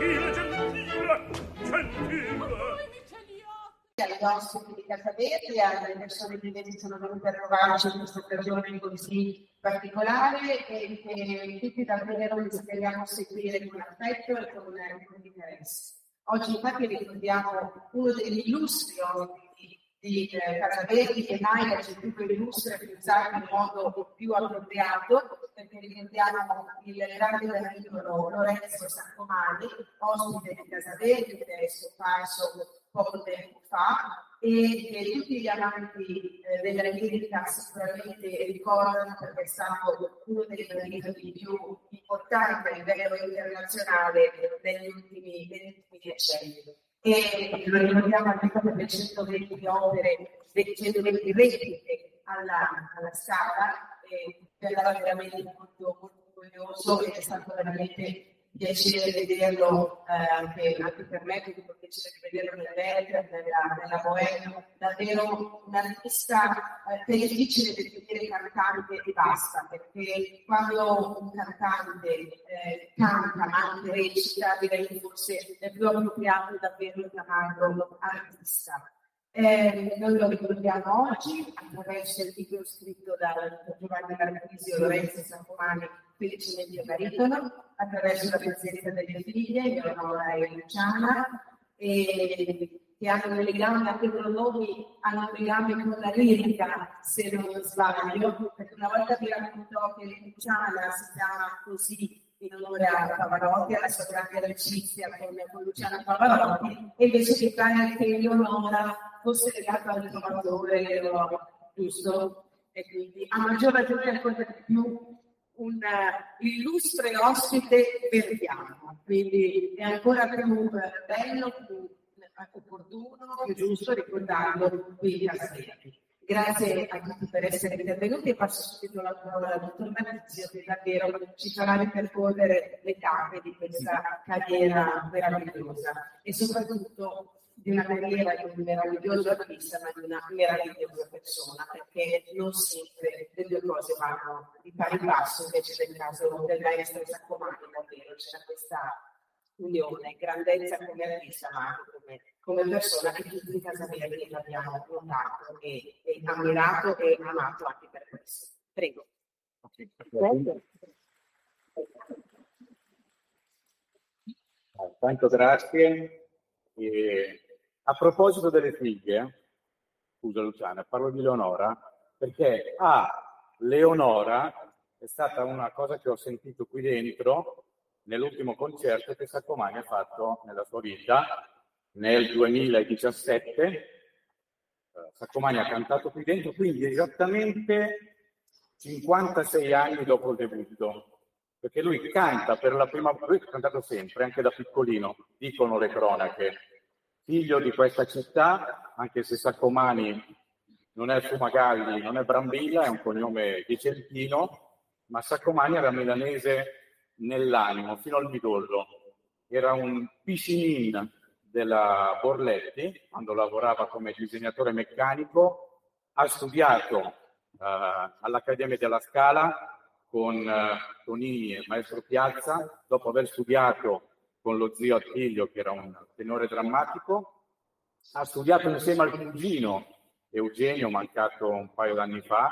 gentile, gentile Gentile ai ospiti di Casa Verde, alle persone che invece sono venute a trovarci in questa occasione così particolare e che tutti davvero li speriamo seguire con affetto e con, con interesse. Oggi infatti ricordiamo uno degli illustri di eh, Casa Verdi che mai ha ceduto illustre pensato in modo più appropriato perché ricordiamo il grande bravissimo Lorenzo Saccomani, ospite di Casa Verdi che è scomparso poco tempo fa e che tutti gli amanti eh, della lirica sicuramente ricordano perché è stato uno dei periodi più importanti a livello internazionale negli negli ultimi decenni. E lo ricordiamo anche le 120 opere, le 120 repliche alla, alla scala, e per veramente molto, molto curioso è stato veramente piacere vederlo eh, anche, anche, per me, quindi ho piacere di vederlo nella Verga, nella, nella Bohème, davvero un artista eh, che è difficile definire cantante e basta, perché quando un cantante eh, canta anche recita, direi forse è più appropriato davvero chiamarlo artista. Eh, noi lo ricordiamo oggi attraverso il video scritto da Giovanni Marchisio, Lorenzo Sampomani, felicemente baritono, attraverso la presenza delle figlie, Eleonora e Luciana, e che hanno un legame, anche loro nomi hanno un legame con la lirica, se non sbaglio, perché una volta vi raccontò che Luciana si chiama così in onore a Pavarotti, alla sua grande amicizia con, con Luciana Pavarotti, e invece di fare che Eleonora fosse legata al trovatore, giusto? E quindi a maggior ragione ancora di più un uh, illustre ospite verdiano, quindi è ancora più bello, più opportuno, più giusto ricordarlo qui a Castelli. Grazie a tutti per essere intervenuti e passo subito la parola al dottor Maurizio che davvero ci farà ripercorrere le tappe di questa carriera meravigliosa e soprattutto di una carriera di un meraviglioso artista, ma di una meravigliosa persona, perché non sempre le due cose vanno di pari passo, invece nel caso del maestro Saccomani davvero c'era questa unione, grandezza come artista, ma anche come, come persona che tutti i Casaverdi l'abbiamo notato e, e ammirato e amato anche per questo. Prego. Tanto grazie. E a proposito delle figlie, scusa Luciana, parlo di Leonora, perché a ah, Leonora è stata una cosa che ho sentito qui dentro nell'ultimo concerto che Saccomani ha fatto nella sua vita nel 2017. Eh, Saccomani ha cantato qui dentro, quindi esattamente 56 anni dopo il debutto, perché lui canta per la prima volta, lui ha cantato sempre, anche da piccolino, dicono le cronache, figlio di questa città, anche se Saccomani non è Fumagalli, non è Brambilla, è un cognome vicentino, ma Saccomani era milanese nell'animo, fino al midollo. Era un piscinin della Borletti, quando lavorava come disegnatore meccanico, ha studiato uh, all'Accademia della Scala con uh, Tonini e Maestro Piazza, dopo aver studiato con lo zio Attilio, che era un tenore drammatico. Ha studiato insieme al cugino Eugenio, mancato un paio d'anni fa,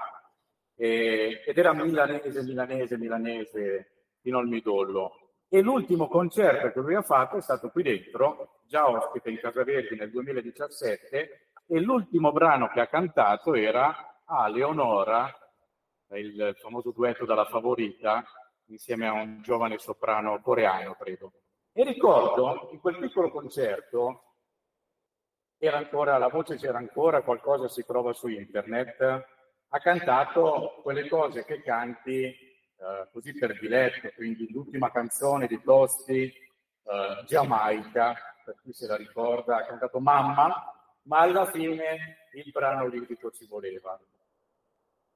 e, ed era milanese, milanese, milanese fino al midollo. E l'ultimo concerto che lui ha fatto è stato qui dentro, già ospite in Casa Verdi nel 2017, e l'ultimo brano che ha cantato era a ah, Leonora, il famoso duetto dalla favorita, insieme a un giovane soprano coreano, credo. E ricordo in quel piccolo concerto, era ancora, la voce c'era ancora, qualcosa si trova su internet, ha cantato quelle cose che canti eh, così per diletto, quindi l'ultima canzone di Tosti, eh, Giamaica, per chi se la ricorda, ha cantato Mamma, ma alla fine il brano lirico ci voleva.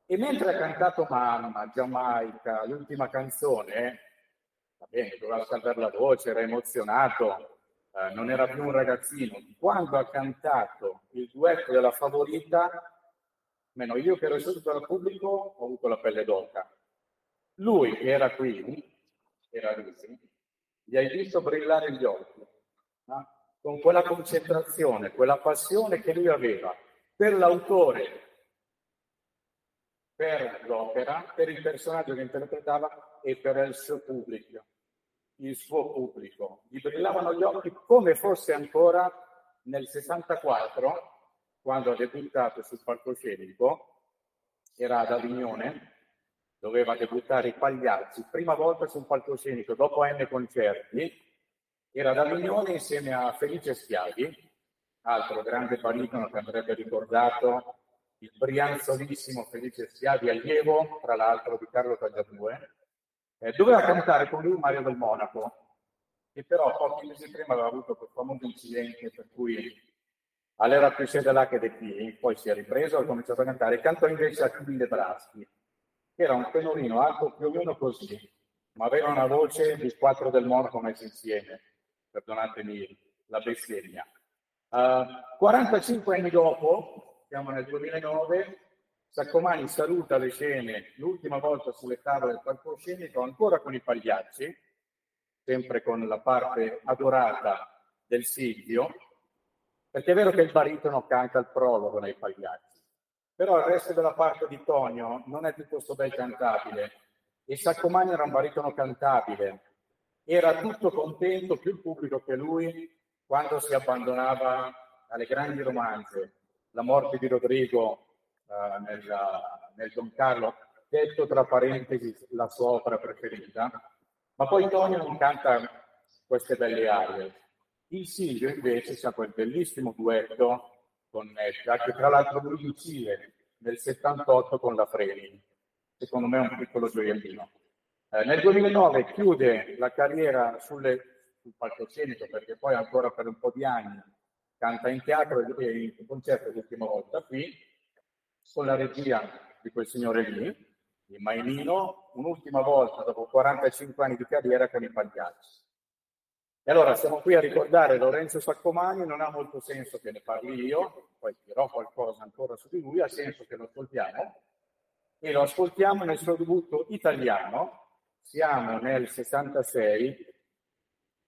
E mentre ha cantato Mamma, Giamaica, l'ultima canzone, va bene, doveva salvare la voce, era emozionato, eh, non era più un ragazzino. Quando ha cantato il duetto della favorita, meno io che ero seduto al pubblico ho avuto la pelle d'oca. Lui che era qui, era lui, gli hai visto brillare gli occhi, no? con quella concentrazione, quella passione che lui aveva per l'autore, per l'opera, per il personaggio che interpretava e per il suo pubblico, il suo pubblico. Gli brillavano gli occhi come fosse ancora nel 64, quando ha debuttato sul palcoscenico, era ad Avignone, doveva debuttare i Pagliacci, prima volta sul palcoscenico, dopo N concerti, era ad Avignone insieme a Felice Schiavi, altro grande baritono che andrebbe ricordato, il brianzolissimo Felice Schiavi, allievo, tra l'altro, di Carlo Tagliatue, eh, doveva cantare con lui Mario del Monaco, che però pochi mesi prima aveva avuto quel famoso incidente per cui all'era più sia là che di poi si è ripreso, ha cominciato a cantare, cantò invece a Achille Braschi, era un tenorino alto più o meno così, ma aveva una voce di quattro del Monaco messi insieme, perdonatemi la bestemmia. Uh, 45 anni dopo, siamo nel 2009, Saccomani saluta le scene l'ultima volta sulle tavole del palcoscenico ancora con i pagliacci, sempre con la parte adorata del Silvio, perché è vero che il baritono canta il prologo nei pagliacci, però il resto della parte di Tonio non è piuttosto bel cantabile. E Saccomani era un baritono cantabile, era tutto contento, più il pubblico che lui, quando si abbandonava alle grandi romanze, la morte di Rodrigo uh, nel, nel Don Carlo, detto tra parentesi la sua opera preferita, ma poi Tonio non canta queste belle arie. Il Silvio invece c'ha quel bellissimo duetto con Nesca, che tra l'altro lui uccide nel 78 con la Freni. Secondo me è un piccolo gioiellino. Eh, nel 2009 chiude la carriera sulle, sul palcoscenico perché poi ancora per un po' di anni canta in teatro e in concerto l'ultima volta qui, con la regia di quel signore lì, di Mainino, un'ultima volta dopo 45 anni di carriera con i Pagliacci. E allora siamo qui a ricordare Lorenzo Saccomani, non ha molto senso che ne parli io, poi dirò qualcosa ancora su di lui, ha senso che lo ascoltiamo, e lo ascoltiamo nel suo debutto italiano, siamo nel 66,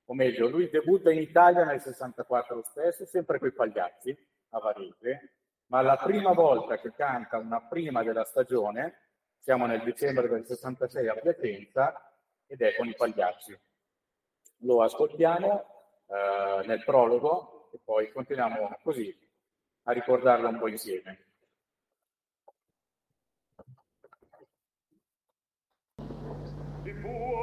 o meglio, lui debutta in Italia nel 64 stesso, sempre con i Pagliacci, a Varese, ma la prima volta che canta una prima della stagione, siamo nel dicembre del 66 a Piacenza, ed è con i Pagliacci lo ascoltiamo eh, nel prologo e poi continuiamo così a ricordarlo un po' insieme. Before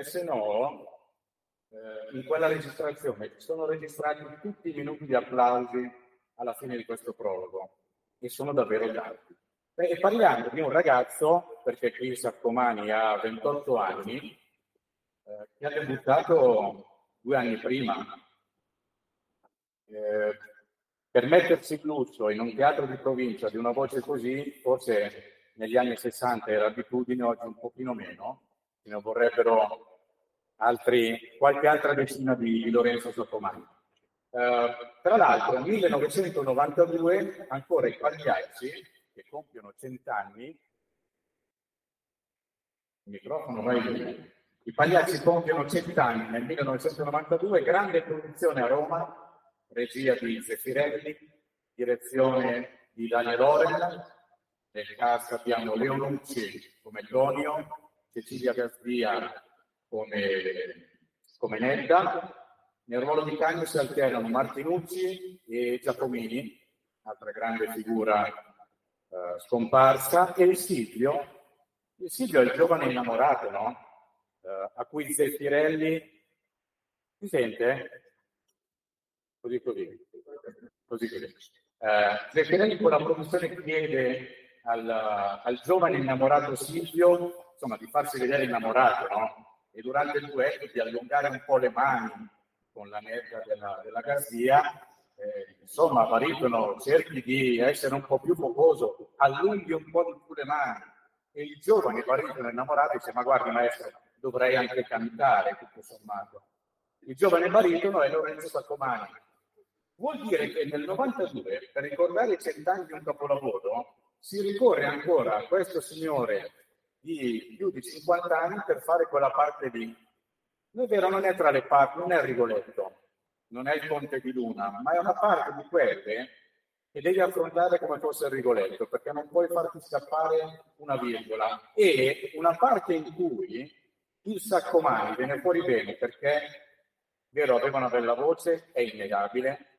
perché se no eh, in quella registrazione sono registrati tutti i minuti di applausi alla fine di questo prologo e sono davvero tanti. E parliamo di un ragazzo, perché qui Saccomani ha 28 anni, eh, che ha debuttato due anni prima. Eh, per mettersi il lusso in un teatro di provincia di una voce così, forse negli anni 60 era abitudine, oggi un pochino meno, ne vorrebbero altri, qualche altra decina di Lorenzo Soccomani. Uh, tra l'altro nel 1992 ancora i Pagliacci, che compiono cent'anni, il microfono vai lì, i Pagliacci compiono cent'anni nel 1992, grande produzione a Roma, regia di Zeffirelli, direzione di Daniel Oren, nel cast abbiamo Leonucci come Donio, Cecilia Gastia come, come Nedda. Nel ruolo di Cagno si alternano Martinucci e Giacomini, altra grande figura eh, scomparsa, e il Silvio. Il Silvio è il giovane innamorato, no? Eh, a cui Zeffirelli... Si sente? Così così. Così così. Eh, Zeffirelli con la produzione chiede al, al giovane innamorato Silvio insomma, di farsi vedere innamorato, no? E durante il duetto di allungare un po' le mani con la netta della, della Garzia, eh, insomma, baritono, cerchi di essere un po' più focoso, allunghi un po' di più le mani. E il giovane baritono innamorato dice, ma guardi maestro, dovrei anche cantare, tutto sommato. Il giovane baritono è Lorenzo Saccomani. Vuol dire che nel 92, per ricordare i cent'anni di un capolavoro, si ricorre ancora a questo signore di più di 50 anni per fare quella parte lì. Non è vero, non è tra le parti, non è il Rigoletto, non è il Conte di Luna, ma è una parte di quelle che devi affrontare come fosse il Rigoletto, perché non puoi farti scappare una virgola. E una parte in cui il Saccomani viene fuori bene, perché, vero, aveva una bella voce, è innegabile,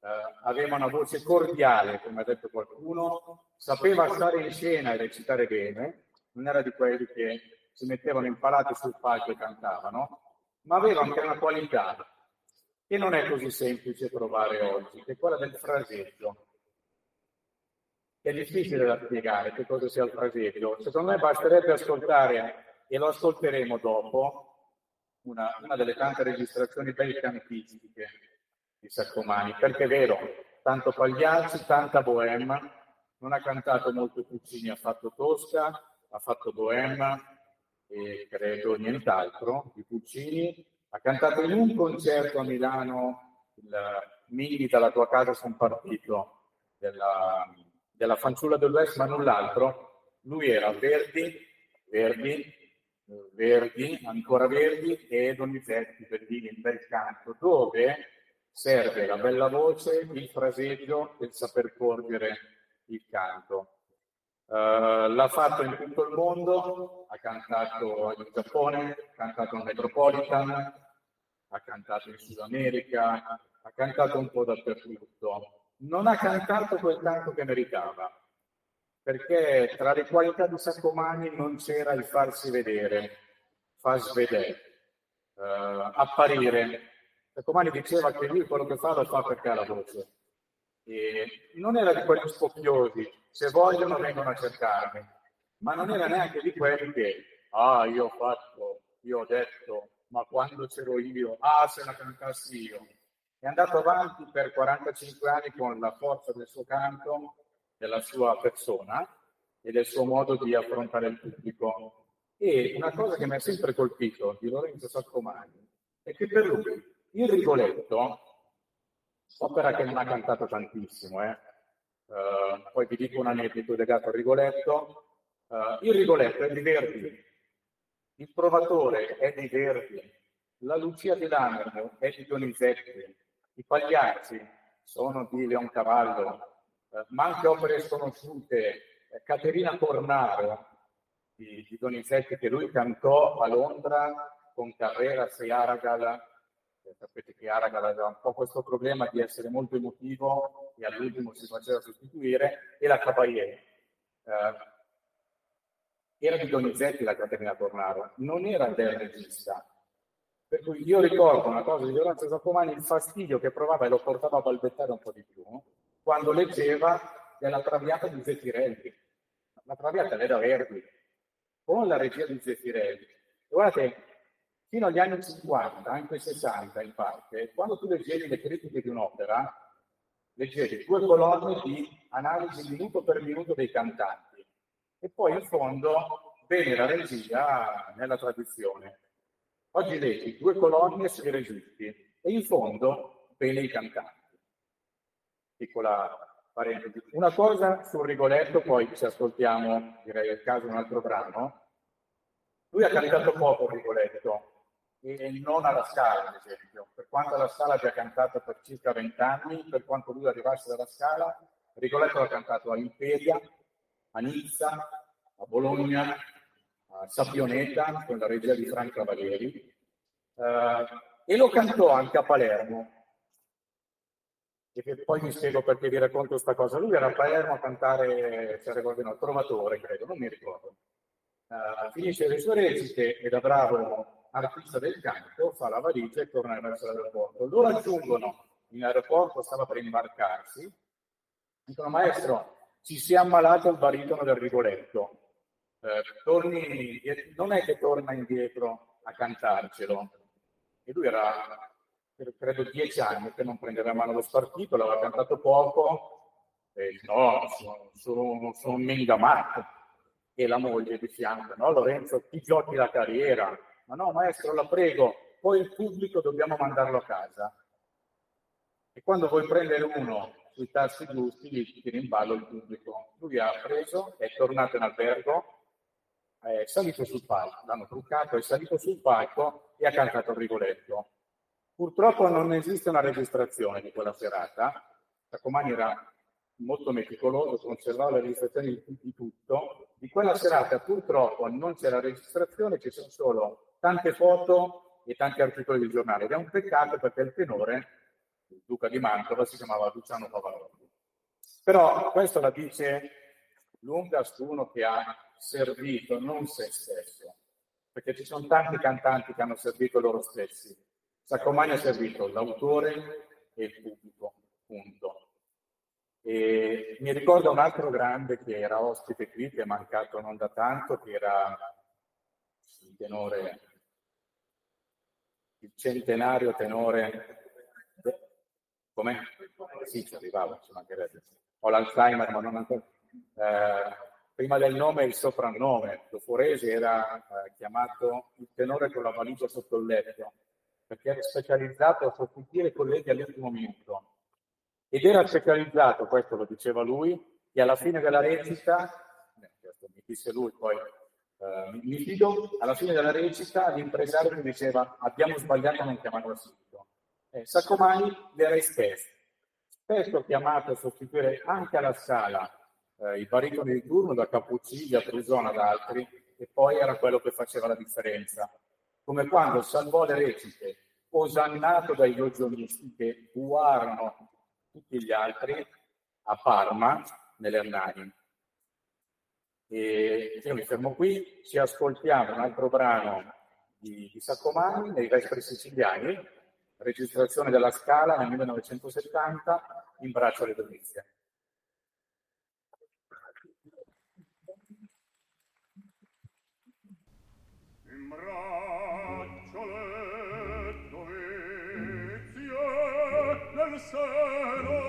eh, aveva una voce cordiale, come ha detto qualcuno, sapeva stare in scena e recitare bene, non era di quelli che si mettevano impalati sul palco e cantavano, ma aveva anche una qualità che non è così semplice trovare oggi, che è quella del fraseggio. È difficile da spiegare che cosa sia il fraseggio. Secondo me basterebbe ascoltare, e lo ascolteremo dopo, una, una delle tante registrazioni ben cantistiche di Saccomani, perché è vero, tanto Pagliacci, tanta bohème, non ha cantato molto Puccini, ha fatto Tosca, ha fatto Bohème e credo nient'altro di Puccini, ha cantato in un concerto a Milano il Mini dalla tua casa sono partito della, della fanciulla dell'Ouest, ma null'altro. Lui era Verdi, Verdi, Verdi, ancora Verdi e Donizetti, Verdini, il bel canto, dove serve la bella voce, il fraseggio e il saper porgere il canto. Uh, l'ha fatto in tutto il mondo, ha cantato in Giappone, ha cantato in Metropolitan, ha cantato in Sud America, ha cantato un po' dappertutto. Non ha cantato quel canto che meritava, perché tra le qualità di Saccomani non c'era il farsi vedere, far svedere, uh, apparire. Saccomani diceva che lui quello che fa lo fa perché ha la voce. E non era di quelli spocchiosi, se vogliono vengono a cercarmi, ma non era neanche di quelli che, ah, io ho fatto, io ho detto, ma quando c'ero io, ah, se la cantassi io. È andato avanti per 45 anni con la forza del suo canto, della sua persona e del suo modo di affrontare il pubblico. E una cosa che mi ha sempre colpito di Lorenzo Saccomani è che per lui il Rigoletto opera che non ha cantato tantissimo, eh. Uh, poi vi dico un aneddoto legato al Rigoletto. Uh, il Rigoletto è di Verdi, il Provatore è di Verdi, la Lucia di Lammermo è di Donizetti, i Pagliacci sono di Leoncavallo, uh, ma anche opere sconosciute, Caterina Cornaro di, di Donizetti che lui cantò a Londra con Carreras e Aragal sapete che Aragal aveva un po' questo problema di essere molto emotivo e all'ultimo si faceva sostituire, e la Cavalier. Eh, era di Donizetti la Caterina Tornaro, non era del regista. Per cui io ricordo una cosa di Lorenzo Zaccomani, il fastidio che provava e lo portava a balbettare un po' di più, quando leggeva della Traviata di Zeffirelli. La Traviata era Verdi, con la regia di Zeffirelli. Guardate, fino agli anni 50, anche 60 in parte, quando tu leggevi le critiche di un'opera, leggevi due colonne di analisi minuto per minuto dei cantanti e poi in fondo bene la regia nella tradizione. Oggi leggi due colonne sui registi e in fondo bene i cantanti. Piccola parentesi. Una cosa sul Rigoletto, poi ci ascoltiamo, direi al caso, un altro brano. Lui ha cantato poco Rigoletto, e non alla Scala, ad esempio. Per quanto la Scala abbia cantato per circa vent'anni, per quanto lui arrivasse dalla Scala, Rigoletto l'ha cantato a Imperia, a Nizza, a Bologna, a Sapioneta, con la regia di Franco Cavalieri, eh, e lo cantò anche a Palermo. E poi mi spiego perché vi racconto questa cosa. Lui era a Palermo a cantare, ricordo no, Trovatore, credo, non mi ricordo. Uh, finisce le sue recite e da bravo artista del canto, fa la valigia e torna verso l'aeroporto. Lo raggiungono in aeroporto, stava per imbarcarsi, dicono maestro, ci si è ammalato il baritono del Rigoletto, eh, torni, non è che torna indietro a cantarcelo. E lui era, credo, dieci anni che non prendeva in mano lo spartito, l'aveva cantato poco, e no, sono, sono, un mengamatto. E la moglie di fianco, no Lorenzo, ti giochi la carriera, ma no maestro la prego, poi il pubblico dobbiamo mandarlo a casa. E quando vuoi prendere uno sui tassi giusti, gli tiri in ballo il pubblico. Lui ha preso, è tornato in albergo, è salito sul palco, l'hanno truccato, è salito sul palco e ha cantato il Rigoletto. Purtroppo non esiste una registrazione di quella serata, Sacomani era molto meticoloso, conservava le registrazioni di tutto. Di quella serata purtroppo non c'è la registrazione, ci sono solo tante foto e tanti articoli di giornale ed è un peccato perché il tenore, il duca di Mantova, si chiamava Luciano Pavarotti. Però questo la dice lunga su uno che ha servito non se stesso, perché ci sono tanti cantanti che hanno servito loro stessi. Sacomani ha servito l'autore e il pubblico, punto. E mi ricordo un altro grande che era ospite qui, che è mancato non da tanto, che era tenore, il centenario tenore. Com'è? Sì, ci arrivavo, ci mancherebbe. Ho l'Alzheimer, ma non ancora. Eh, prima del nome il soprannome. Lo era eh, chiamato il tenore con la valigia sotto il letto, perché era specializzato a sostituire colleghi all'ultimo minuto. Ed era specializzato, questo lo diceva lui, e alla fine della recita, eh, mi disse lui poi, Uh, mi fido, alla fine della recita l'impresario mi diceva abbiamo sbagliato a non chiamarlo subito. Eh, Sacomani le risposte. Spesso chiamato a sostituire anche alla sala eh, i baritoni di turno da Cappuccini, a Trusona, ad altri, e poi era quello che faceva la differenza. Come quando salvò le recite, osannato dai logionisti che buarono tutti gli altri a Parma, nelle Annali. E io mi fermo qui, ci ascoltiamo un altro brano di, di Sacomani, nei Vespri Siciliani, registrazione della Scala nel 1970, in braccio alle Domizie. In braccio alle Domizie nel seno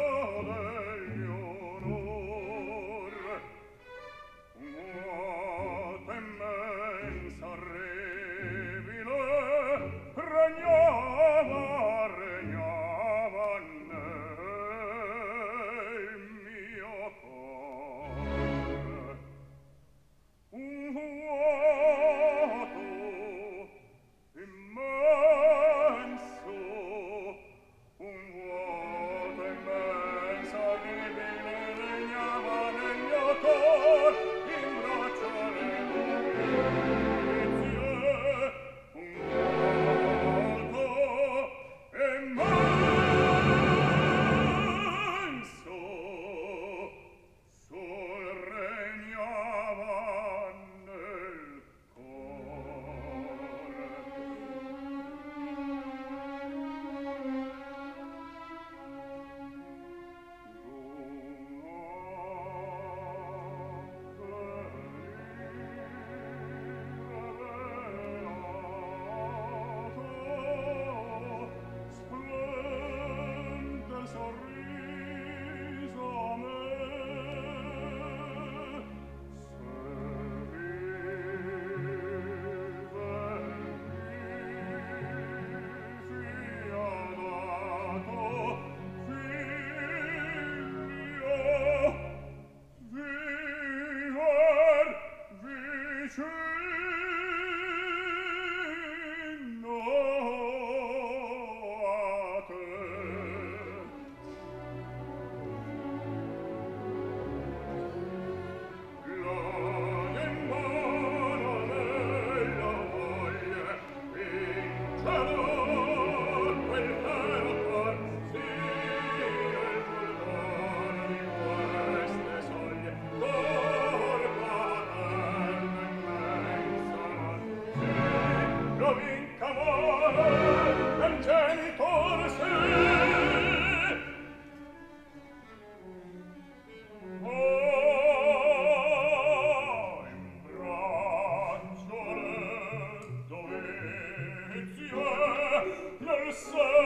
So.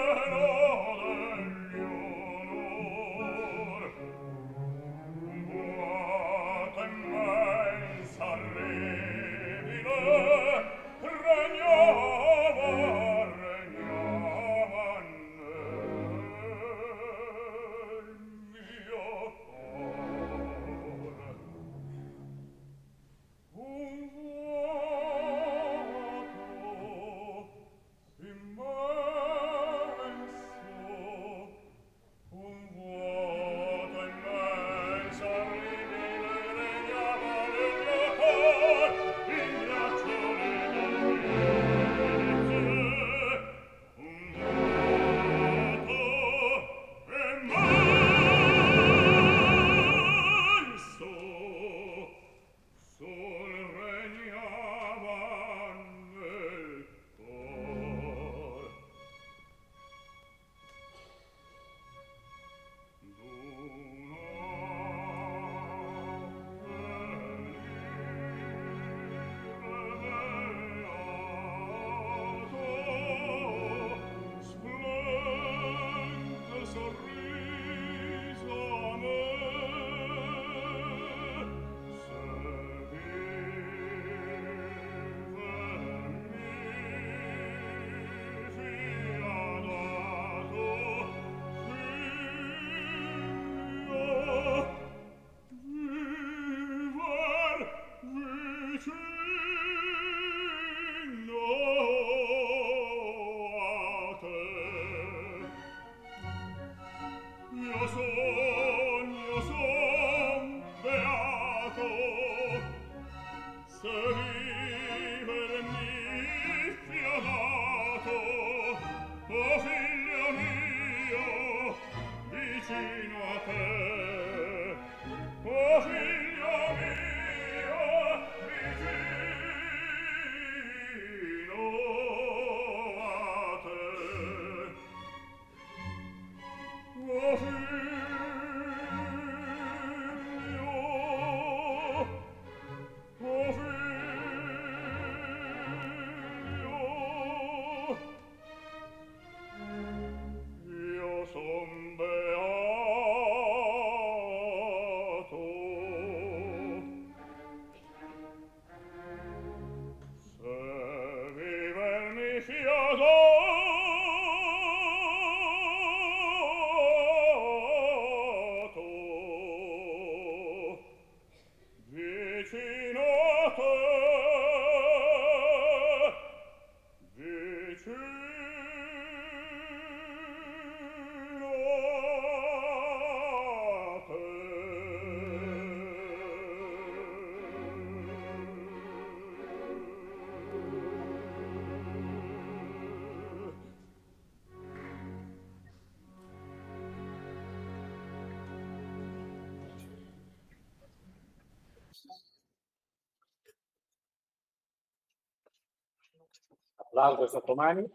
Applauso sotto mani.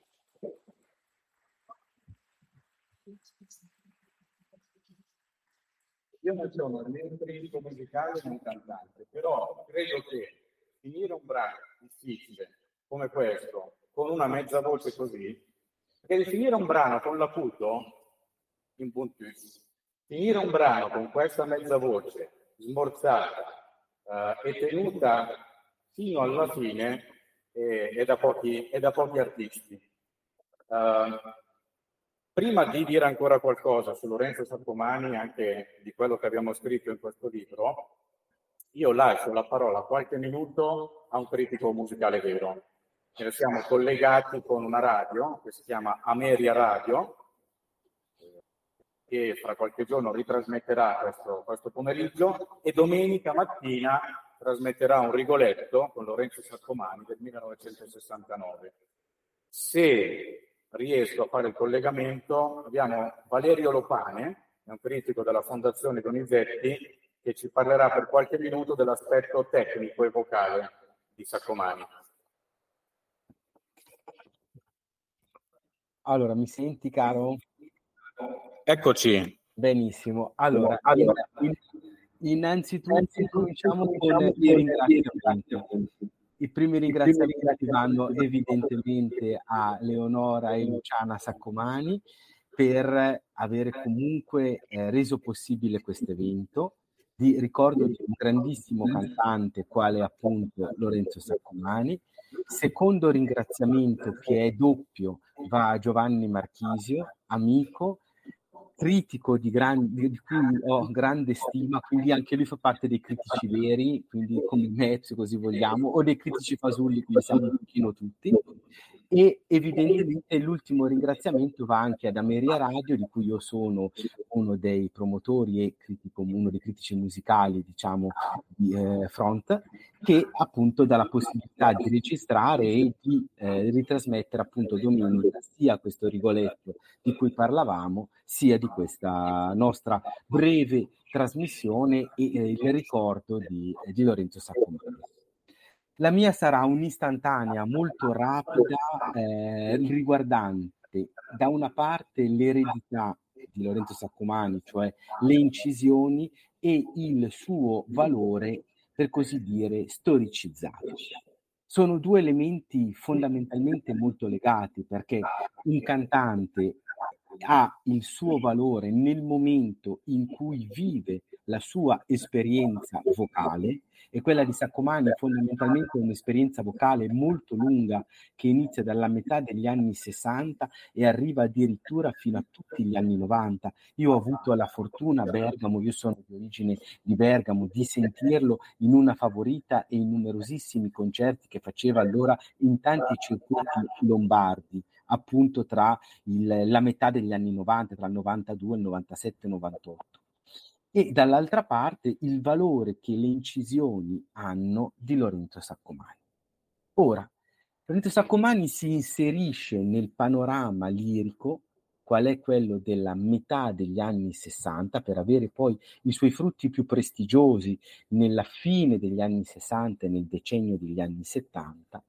Io non sono né un critico musicale né un cantante, però credo che finire un brano difficile come questo, con una mezza voce così, perché finire un brano con l'acuto in puntus, finire un brano con questa mezza voce smorzata eh, e tenuta fino alla fine è, da, pochi, è da pochi artisti. Uh, prima di dire ancora qualcosa su Lorenzo Saccomani, anche di quello che abbiamo scritto in questo libro, io lascio la parola qualche minuto a un critico musicale vero. Ne siamo collegati con una radio che si chiama Ameria Radio, che fra qualche giorno ritrasmetterà questo, questo pomeriggio e domenica mattina trasmetterà un Rigoletto con Lorenzo Saccomani del 1969. Se riesco a fare il collegamento, abbiamo Valerio Lopane, un critico della Fondazione Donizetti, che ci parlerà per qualche minuto dell'aspetto tecnico e vocale di Saccomani. Allora, mi senti caro? Eccoci. Benissimo. Allora, allora Innanzitutto cominciamo con i ringraziamenti. I primi ringraziamenti vanno evidentemente a Leonora e Luciana Saccomani per avere comunque eh, reso possibile questo evento. Di, ricordo di un grandissimo cantante quale appunto Lorenzo Saccomani. Secondo ringraziamento che è doppio va a Giovanni Marchisio, amico, critico di, gran, di, cui ho grande stima, quindi anche lui fa parte dei critici veri, quindi come me, se così vogliamo, o dei critici fasulli, come siamo un pochino tutti. E evidentemente l'ultimo ringraziamento va anche ad Ameria Radio, di cui io sono uno dei promotori e critico, uno dei critici musicali, diciamo, di eh, Front, che appunto dà la possibilità di registrare e di eh, ritrasmettere appunto domenica sia questo Rigoletto di cui parlavamo, sia di questa nostra breve trasmissione e eh, il ricordo di, di Lorenzo Saccomani. La mia sarà un'istantanea molto rapida, eh, riguardante da una parte l'eredità di Lorenzo Saccomani, cioè le incisioni e il suo valore, per così dire, storicizzato. Sono due elementi fondamentalmente molto legati perché un cantante ha il suo valore nel momento in cui vive la sua esperienza vocale e quella di Saccomani fondamentalmente è un'esperienza vocale molto lunga che inizia dalla metà degli anni 60 e arriva addirittura fino a tutti gli anni 90. Io ho avuto la fortuna a Bergamo, io sono di origine di Bergamo, di sentirlo in una favorita e in numerosissimi concerti che faceva allora in tanti circuiti lombardi appunto tra il, la metà degli anni 90, tra il 92, il 97 e il 98 e dall'altra parte il valore che le incisioni hanno di Lorenzo Saccomani. Ora, Lorenzo Saccomani si inserisce nel panorama lirico, qual è quello della metà degli anni 60, per avere poi i suoi frutti più prestigiosi nella fine degli anni 60 e nel decennio degli anni 70,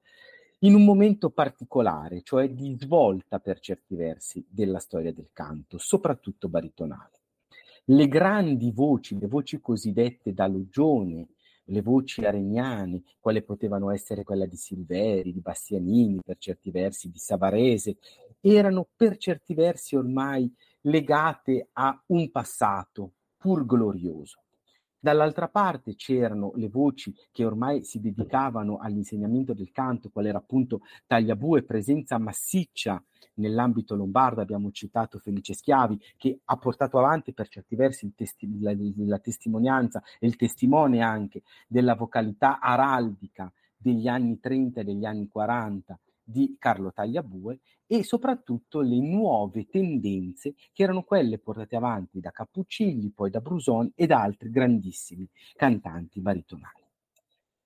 in un momento particolare, cioè di svolta per certi versi della storia del canto, soprattutto baritonale. Le grandi voci, le voci cosiddette da Loggione, le voci aregnane, quale potevano essere quella di Silveri, di Bastianini, per certi versi di Savarese, erano per certi versi ormai legate a un passato pur glorioso. Dall'altra parte c'erano le voci che ormai si dedicavano all'insegnamento del canto, qual era appunto Tagliabue, presenza massiccia nell'ambito lombardo, abbiamo citato Felice Schiavi, che ha portato avanti per certi versi testi- la, la testimonianza e il testimone anche della vocalità araldica degli anni 30 e degli anni 40 di Carlo Tagliabue e soprattutto le nuove tendenze che erano quelle portate avanti da Cappuccilli, poi da Bruson e da altri grandissimi cantanti baritonali.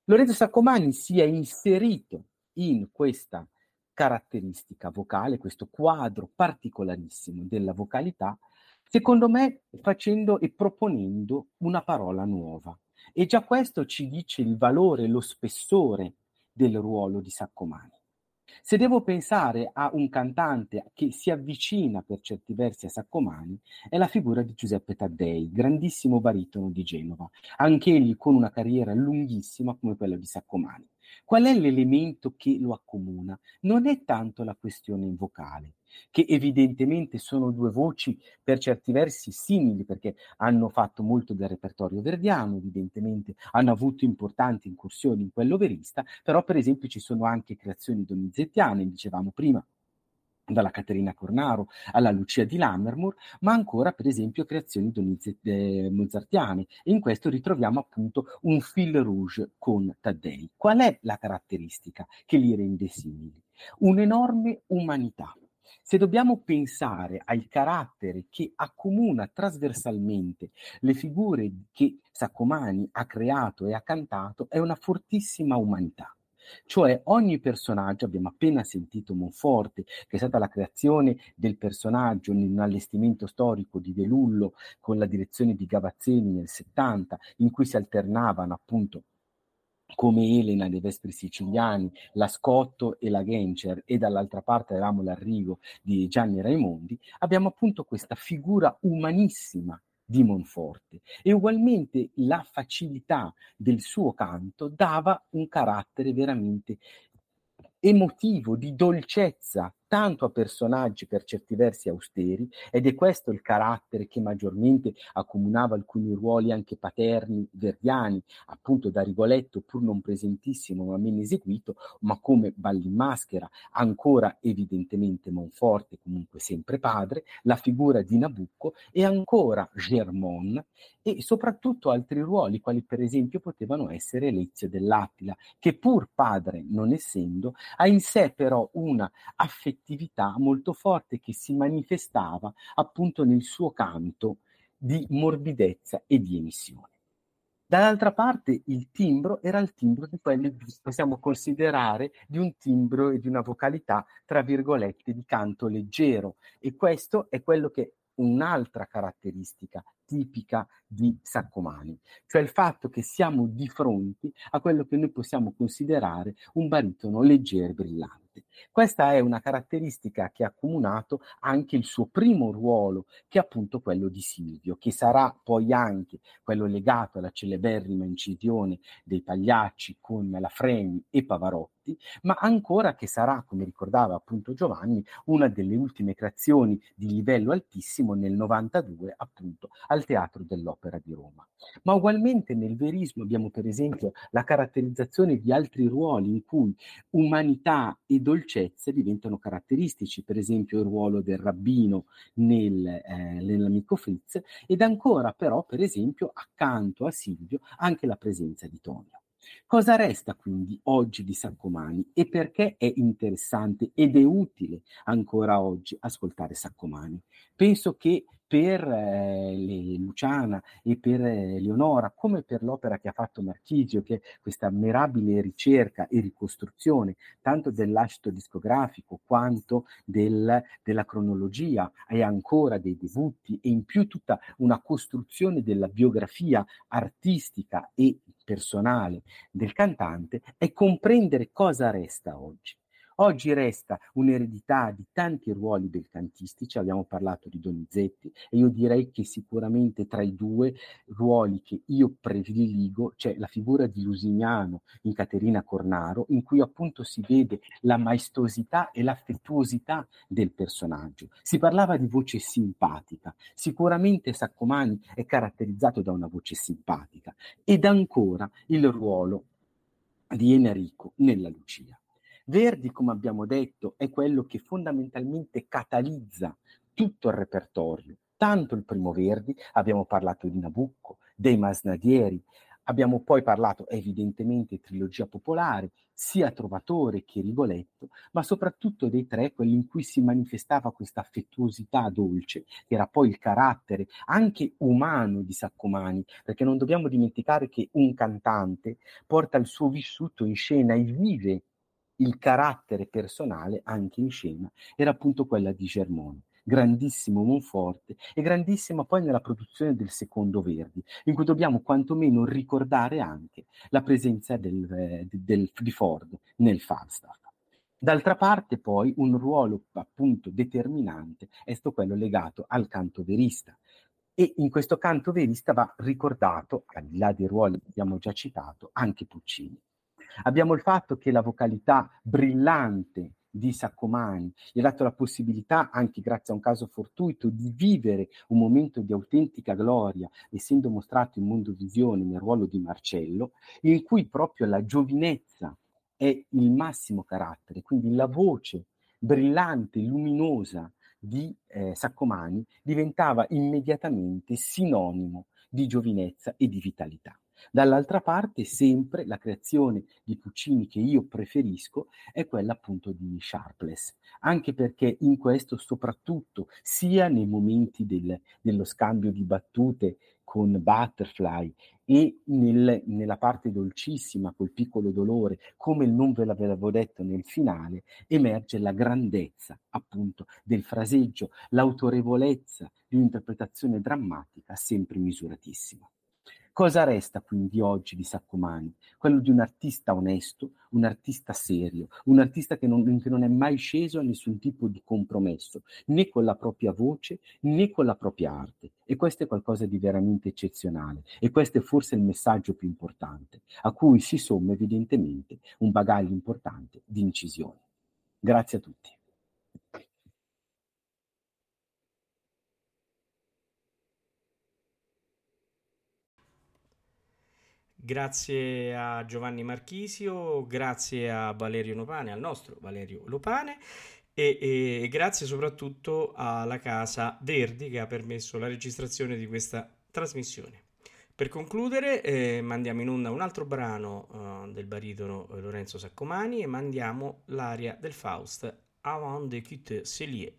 Lorenzo Saccomani si è inserito in questa caratteristica vocale, questo quadro particolarissimo della vocalità, secondo me facendo e proponendo una parola nuova. E già questo ci dice il valore, lo spessore del ruolo di Saccomani. Se devo pensare a un cantante che si avvicina per certi versi a Saccomani, è la figura di Giuseppe Taddei, grandissimo baritono di Genova, anch'egli con una carriera lunghissima come quella di Saccomani. Qual è l'elemento che lo accomuna? Non è tanto la questione vocale, che evidentemente sono due voci per certi versi simili, perché hanno fatto molto del repertorio verdiano, evidentemente hanno avuto importanti incursioni in quello verista, però per esempio ci sono anche creazioni donizettiane, dicevamo prima, dalla Caterina Cornaro alla Lucia di Lammermoor, ma ancora per esempio creazioni eh, mozartiane. E in questo ritroviamo appunto un fil rouge con Taddei. Qual è la caratteristica che li rende simili? Un'enorme umanità. Se dobbiamo pensare al carattere che accomuna trasversalmente le figure che Saccomani ha creato e ha cantato, è una fortissima umanità. Cioè ogni personaggio, abbiamo appena sentito Monforte, che è stata la creazione del personaggio in un allestimento storico di De Lullo con la direzione di Gavazzeni nel 70, in cui si alternavano appunto come Elena dei Vespri Siciliani, la Scotto e la Gencer e dall'altra parte avevamo l'arrivo di Gianni Raimondi, abbiamo appunto questa figura umanissima di Monforte. E ugualmente la facilità del suo canto dava un carattere veramente emotivo, di dolcezza tanto a personaggi per certi versi austeri, ed è questo il carattere che maggiormente accomunava alcuni ruoli anche paterni verdiani, appunto da Rigoletto pur non presentissimo ma meno eseguito, ma come Balli in maschera, ancora evidentemente Monforte, comunque sempre padre, la figura di Nabucco e ancora Germon e soprattutto altri ruoli, quali per esempio potevano essere Lezio dell'Attila, che pur padre non essendo, ha in sé però una affettività affettività molto forte che si manifestava appunto nel suo canto di morbidezza e di emissione. Dall'altra parte il timbro era il timbro di quelli che possiamo considerare di un timbro e di una vocalità, tra virgolette, di canto leggero. E questo è quello che un'altra caratteristica tipica di Saccomani, cioè il fatto che siamo di fronte a quello che noi possiamo considerare un baritono leggero e brillante. Questa è una caratteristica che ha accomunato anche il suo primo ruolo, che è appunto quello di Silvio, che sarà poi anche quello legato alla celeberrima incisione dei Pagliacci con la Freni e Pavarotti, ma ancora che sarà, come ricordava appunto Giovanni, una delle ultime creazioni di livello altissimo nel 92 appunto al Teatro dell'Opera di Roma. Ma ugualmente nel verismo abbiamo per esempio la caratterizzazione di altri ruoli in cui umanità e dolcezza diventano caratteristici, per esempio il ruolo del rabbino nel, eh, nell'amico Fritz ed ancora però per esempio accanto a Silvio anche la presenza di Tonio. Cosa resta quindi oggi di Saccomani e perché è interessante ed è utile ancora oggi ascoltare Saccomani? Penso che per eh, Luciana e per eh, Leonora, come per l'opera che ha fatto Marchisio, che è questa ammirabile ricerca e ricostruzione tanto dell'ascito discografico quanto del, della cronologia e ancora dei debutti e in più tutta una costruzione della biografia artistica e personale del cantante, è comprendere cosa resta oggi. Oggi resta un'eredità di tanti ruoli belcantistici, abbiamo parlato di Donizetti e io direi che sicuramente tra i due ruoli che io prediligo c'è la figura di Lusignano in Caterina Cornaro, in cui appunto si vede la maestosità e l'affettuosità del personaggio. Si parlava di voce simpatica, sicuramente Saccomani è caratterizzato da una voce simpatica ed ancora il ruolo di Enrico nella Lucia. Verdi, come abbiamo detto, è quello che fondamentalmente catalizza tutto il repertorio. Tanto il primo Verdi, abbiamo parlato di Nabucco, dei Masnadieri, abbiamo poi parlato evidentemente di trilogia popolare, sia Trovatore che Rigoletto, ma soprattutto dei tre, quelli in cui si manifestava questa affettuosità dolce, che era poi il carattere anche umano di Saccomani, perché non dobbiamo dimenticare che un cantante porta il suo vissuto in scena e vive il carattere personale anche in scena era appunto quella di Germone grandissimo Monforte e grandissima poi nella produzione del secondo Verdi, in cui dobbiamo quantomeno ricordare anche la presenza del, eh, del, di Ford nel Falstaff. D'altra parte poi un ruolo appunto determinante è stato quello legato al canto verista, e in questo canto verista va ricordato, al di là dei ruoli che abbiamo già citato, anche Puccini. Abbiamo il fatto che la vocalità brillante di Saccomani gli ha dato la possibilità, anche grazie a un caso fortuito, di vivere un momento di autentica gloria, essendo mostrato in Mondovisione nel ruolo di Marcello, in cui proprio la giovinezza è il massimo carattere, quindi la voce brillante, luminosa di eh, Saccomani diventava immediatamente sinonimo di giovinezza e di vitalità. Dall'altra parte, sempre la creazione di Puccini che io preferisco è quella appunto di Sharpless, anche perché in questo soprattutto sia nei momenti del, dello scambio di battute con Butterfly e nel, nella parte dolcissima col piccolo dolore, come non ve l'avevo detto nel finale, emerge la grandezza appunto del fraseggio, l'autorevolezza di un'interpretazione drammatica sempre misuratissima. Cosa resta quindi oggi di Saccomani? Quello di un artista onesto, un artista serio, un artista che non, che non, è mai sceso a nessun tipo di compromesso, né con la propria voce né con la propria arte. E questo è qualcosa di veramente eccezionale. E questo è forse il messaggio più importante, a cui si somma evidentemente un bagaglio importante di incisione. Grazie a tutti. Grazie a Giovanni Marchisio, grazie a Valerio Lopane, al nostro Valerio Lopane e, e, grazie soprattutto alla Casa Verdi che ha permesso la registrazione di questa trasmissione. Per concludere eh, mandiamo in onda un altro brano uh, del baritono Lorenzo Saccomani e mandiamo l'aria del Faust Avant de quitter Celier.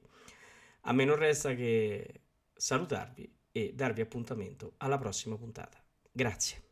A me non resta che salutarvi e darvi appuntamento alla prossima puntata. Grazie.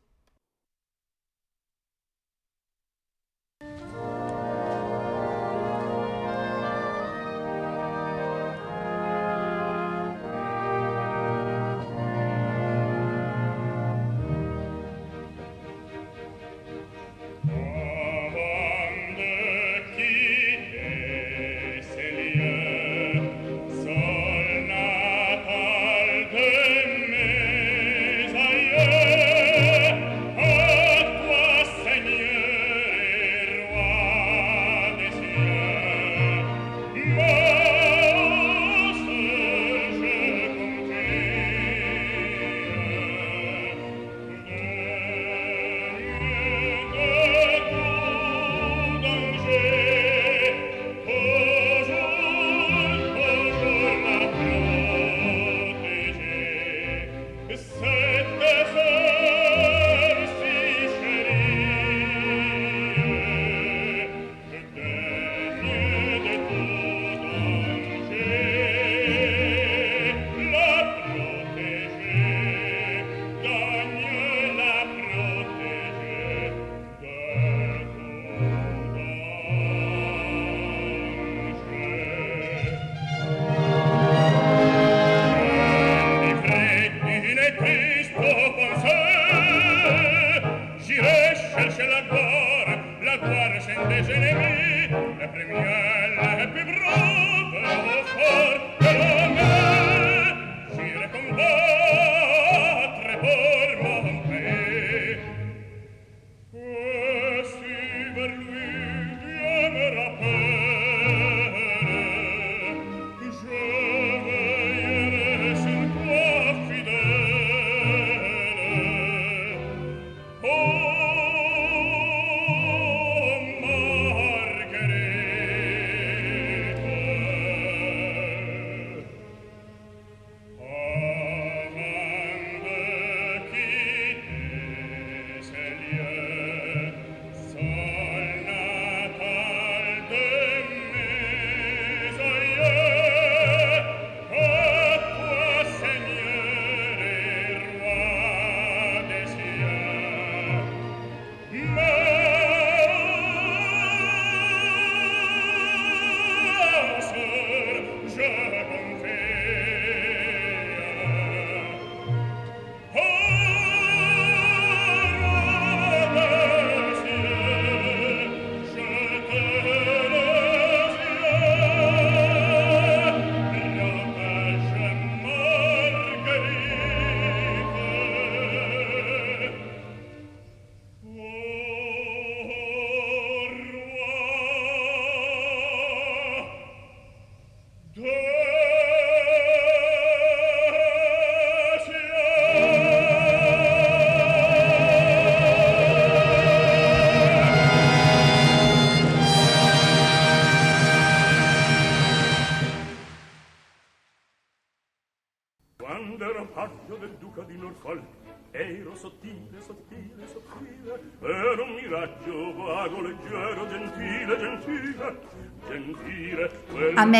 giorno